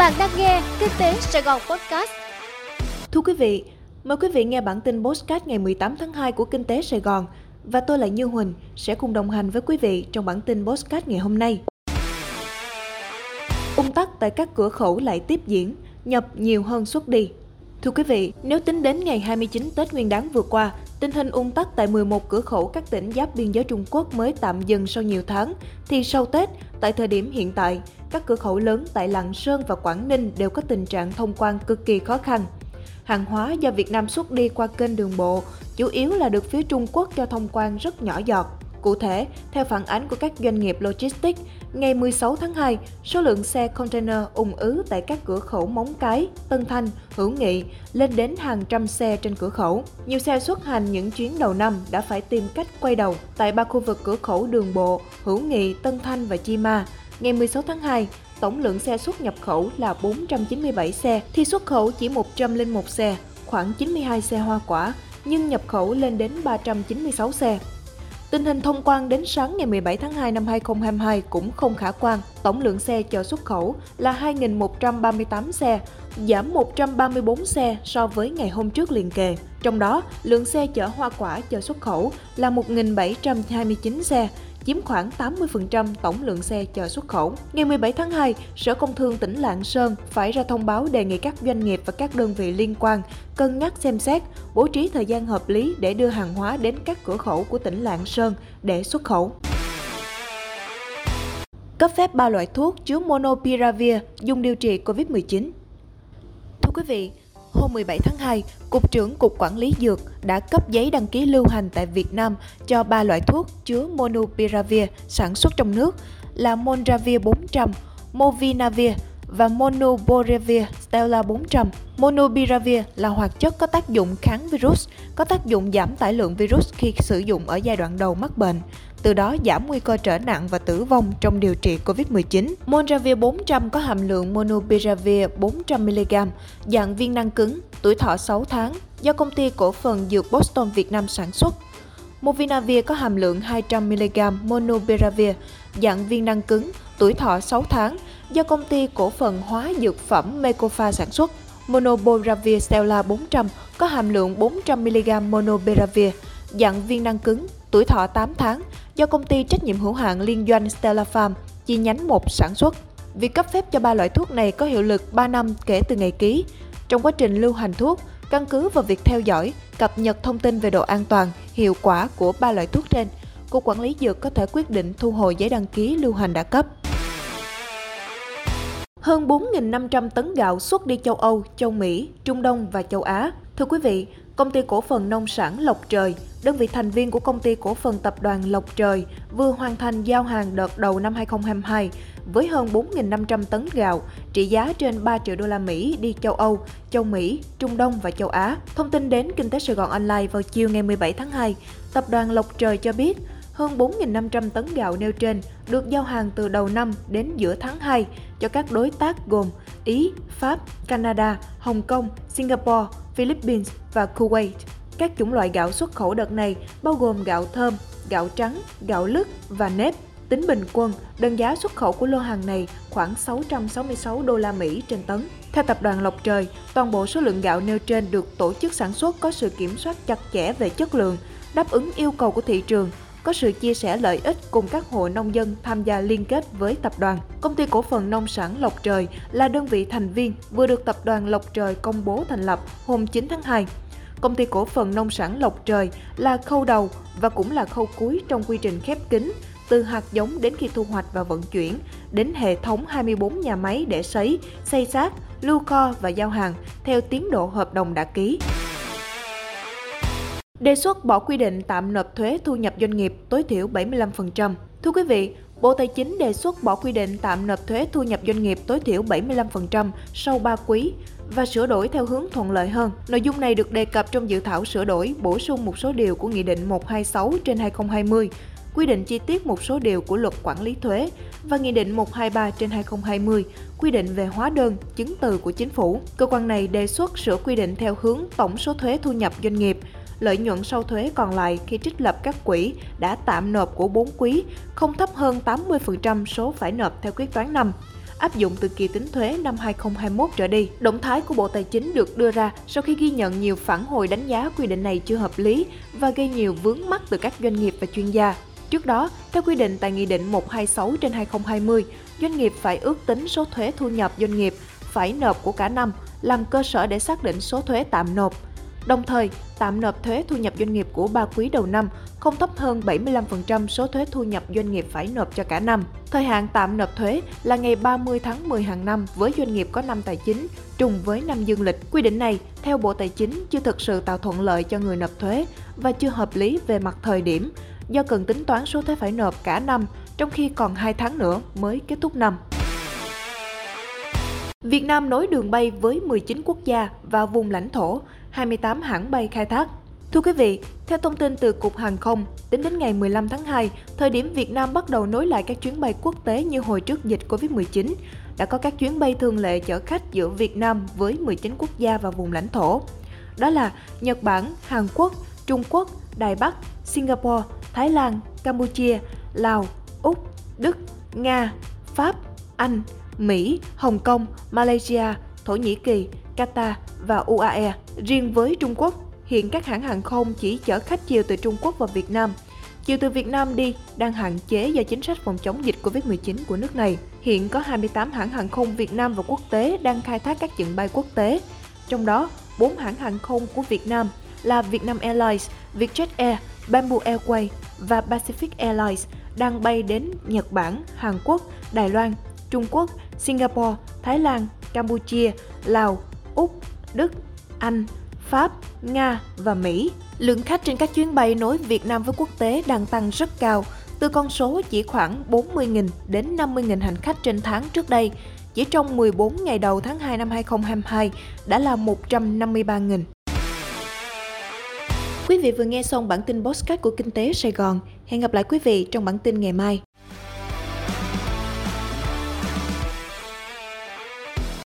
Bạn đang nghe Kinh tế Sài Gòn Podcast. Thưa quý vị, mời quý vị nghe bản tin podcast ngày 18 tháng 2 của Kinh tế Sài Gòn và tôi là Như Huỳnh sẽ cùng đồng hành với quý vị trong bản tin podcast ngày hôm nay. Ung tắc tại các cửa khẩu lại tiếp diễn, nhập nhiều hơn xuất đi. Thưa quý vị, nếu tính đến ngày 29 Tết Nguyên đán vừa qua, tình hình ung tắc tại 11 cửa khẩu các tỉnh giáp biên giới Trung Quốc mới tạm dừng sau nhiều tháng, thì sau Tết, tại thời điểm hiện tại, các cửa khẩu lớn tại Lạng Sơn và Quảng Ninh đều có tình trạng thông quan cực kỳ khó khăn. Hàng hóa do Việt Nam xuất đi qua kênh đường bộ, chủ yếu là được phía Trung Quốc cho thông quan rất nhỏ giọt. Cụ thể, theo phản ánh của các doanh nghiệp logistics, ngày 16 tháng 2, số lượng xe container ùn ứ tại các cửa khẩu Móng Cái, Tân Thanh, Hữu Nghị lên đến hàng trăm xe trên cửa khẩu. Nhiều xe xuất hành những chuyến đầu năm đã phải tìm cách quay đầu tại ba khu vực cửa khẩu đường bộ, Hữu Nghị, Tân Thanh và Chi Ma. Ngày 16 tháng 2, tổng lượng xe xuất nhập khẩu là 497 xe, thì xuất khẩu chỉ 101 xe, khoảng 92 xe hoa quả, nhưng nhập khẩu lên đến 396 xe. Tình hình thông quan đến sáng ngày 17 tháng 2 năm 2022 cũng không khả quan. Tổng lượng xe chờ xuất khẩu là 2.138 xe, giảm 134 xe so với ngày hôm trước liền kề. Trong đó, lượng xe chở hoa quả chờ xuất khẩu là 1.729 xe, chiếm khoảng 80% tổng lượng xe chờ xuất khẩu. Ngày 17 tháng 2, Sở Công Thương tỉnh Lạng Sơn phải ra thông báo đề nghị các doanh nghiệp và các đơn vị liên quan cân nhắc xem xét, bố trí thời gian hợp lý để đưa hàng hóa đến các cửa khẩu của tỉnh Lạng Sơn để xuất khẩu. Cấp phép ba loại thuốc chứa Monopiravir dùng điều trị COVID-19 Thưa quý vị, hôm 17 tháng 2, Cục trưởng Cục Quản lý Dược đã cấp giấy đăng ký lưu hành tại Việt Nam cho ba loại thuốc chứa Monopiravir sản xuất trong nước là Monravir 400, Movinavir và Monoboravir Stella 400. Monopiravir là hoạt chất có tác dụng kháng virus, có tác dụng giảm tải lượng virus khi sử dụng ở giai đoạn đầu mắc bệnh từ đó giảm nguy cơ trở nặng và tử vong trong điều trị COVID-19. Monravir 400 có hàm lượng Monopiravir 400mg, dạng viên nang cứng, tuổi thọ 6 tháng, do công ty cổ phần dược Boston Việt Nam sản xuất. Movinavir có hàm lượng 200mg Monopiravir, dạng viên nang cứng, tuổi thọ 6 tháng, do công ty cổ phần hóa dược phẩm Mekofa sản xuất. Monoboravir Stella 400 có hàm lượng 400mg Monopiravir, dạng viên năng cứng, tuổi thọ 8 tháng, do công ty trách nhiệm hữu hạn liên doanh Stella Farm chi nhánh 1 sản xuất. Việc cấp phép cho ba loại thuốc này có hiệu lực 3 năm kể từ ngày ký. Trong quá trình lưu hành thuốc, căn cứ vào việc theo dõi, cập nhật thông tin về độ an toàn, hiệu quả của ba loại thuốc trên, Cục Quản lý Dược có thể quyết định thu hồi giấy đăng ký lưu hành đã cấp. Hơn 4.500 tấn gạo xuất đi châu Âu, châu Mỹ, Trung Đông và châu Á. Thưa quý vị, Công ty cổ phần nông sản Lộc Trời, đơn vị thành viên của công ty cổ phần tập đoàn Lộc Trời, vừa hoàn thành giao hàng đợt đầu năm 2022 với hơn 4.500 tấn gạo trị giá trên 3 triệu đô la Mỹ đi châu Âu, châu Mỹ, Trung Đông và châu Á. Thông tin đến Kinh tế Sài Gòn Online vào chiều ngày 17 tháng 2, tập đoàn Lộc Trời cho biết hơn 4.500 tấn gạo nêu trên được giao hàng từ đầu năm đến giữa tháng 2 cho các đối tác gồm Ý, Pháp, Canada, Hồng Kông, Singapore, Philippines và Kuwait. Các chủng loại gạo xuất khẩu đợt này bao gồm gạo thơm, gạo trắng, gạo lứt và nếp. Tính bình quân, đơn giá xuất khẩu của lô hàng này khoảng 666 đô la Mỹ trên tấn. Theo tập đoàn Lộc Trời, toàn bộ số lượng gạo nêu trên được tổ chức sản xuất có sự kiểm soát chặt chẽ về chất lượng, đáp ứng yêu cầu của thị trường, có sự chia sẻ lợi ích cùng các hộ nông dân tham gia liên kết với tập đoàn. Công ty cổ phần nông sản Lộc Trời là đơn vị thành viên vừa được tập đoàn Lộc Trời công bố thành lập hôm 9 tháng 2. Công ty cổ phần nông sản Lộc Trời là khâu đầu và cũng là khâu cuối trong quy trình khép kín từ hạt giống đến khi thu hoạch và vận chuyển, đến hệ thống 24 nhà máy để sấy, xây sát, lưu kho và giao hàng theo tiến độ hợp đồng đã ký. Đề xuất bỏ quy định tạm nộp thuế thu nhập doanh nghiệp tối thiểu 75%. Thưa quý vị, Bộ Tài chính đề xuất bỏ quy định tạm nộp thuế thu nhập doanh nghiệp tối thiểu 75% sau 3 quý và sửa đổi theo hướng thuận lợi hơn. Nội dung này được đề cập trong dự thảo sửa đổi bổ sung một số điều của Nghị định 126 trên 2020, quy định chi tiết một số điều của Luật Quản lý thuế và Nghị định 123 trên 2020, quy định về hóa đơn, chứng từ của chính phủ. Cơ quan này đề xuất sửa quy định theo hướng tổng số thuế thu nhập doanh nghiệp lợi nhuận sau thuế còn lại khi trích lập các quỹ đã tạm nộp của 4 quý không thấp hơn 80% số phải nộp theo quyết toán năm. áp dụng từ kỳ tính thuế năm 2021 trở đi. Động thái của Bộ Tài chính được đưa ra sau khi ghi nhận nhiều phản hồi đánh giá quy định này chưa hợp lý và gây nhiều vướng mắc từ các doanh nghiệp và chuyên gia. Trước đó, theo quy định tại Nghị định 126 trên 2020, doanh nghiệp phải ước tính số thuế thu nhập doanh nghiệp phải nộp của cả năm làm cơ sở để xác định số thuế tạm nộp. Đồng thời, tạm nộp thuế thu nhập doanh nghiệp của ba quý đầu năm không thấp hơn 75% số thuế thu nhập doanh nghiệp phải nộp cho cả năm. Thời hạn tạm nộp thuế là ngày 30 tháng 10 hàng năm với doanh nghiệp có năm tài chính trùng với năm dương lịch. Quy định này, theo Bộ Tài chính, chưa thực sự tạo thuận lợi cho người nộp thuế và chưa hợp lý về mặt thời điểm, do cần tính toán số thuế phải nộp cả năm, trong khi còn 2 tháng nữa mới kết thúc năm. Việt Nam nối đường bay với 19 quốc gia và vùng lãnh thổ, 28 hãng bay khai thác. Thưa quý vị, theo thông tin từ Cục Hàng không, tính đến ngày 15 tháng 2, thời điểm Việt Nam bắt đầu nối lại các chuyến bay quốc tế như hồi trước dịch Covid-19, đã có các chuyến bay thường lệ chở khách giữa Việt Nam với 19 quốc gia và vùng lãnh thổ. Đó là Nhật Bản, Hàn Quốc, Trung Quốc, Đài Bắc, Singapore, Thái Lan, Campuchia, Lào, Úc, Đức, Nga, Pháp, Anh, Mỹ, Hồng Kông, Malaysia, Thổ Nhĩ Kỳ, Qatar và UAE. Riêng với Trung Quốc, hiện các hãng hàng không chỉ chở khách chiều từ Trung Quốc vào Việt Nam. Chiều từ Việt Nam đi đang hạn chế do chính sách phòng chống dịch Covid-19 của nước này. Hiện có 28 hãng hàng không Việt Nam và quốc tế đang khai thác các chuyến bay quốc tế. Trong đó, 4 hãng hàng không của Việt Nam là Vietnam Airlines, Vietjet Air, Bamboo Airways và Pacific Airlines đang bay đến Nhật Bản, Hàn Quốc, Đài Loan, Trung Quốc, Singapore, Thái Lan, Campuchia, Lào, Úc, Đức, Anh, Pháp, Nga và Mỹ. Lượng khách trên các chuyến bay nối Việt Nam với quốc tế đang tăng rất cao, từ con số chỉ khoảng 40.000 đến 50.000 hành khách trên tháng trước đây, chỉ trong 14 ngày đầu tháng 2 năm 2022 đã là 153.000. Quý vị vừa nghe xong bản tin podcast của Kinh tế Sài Gòn. Hẹn gặp lại quý vị trong bản tin ngày mai.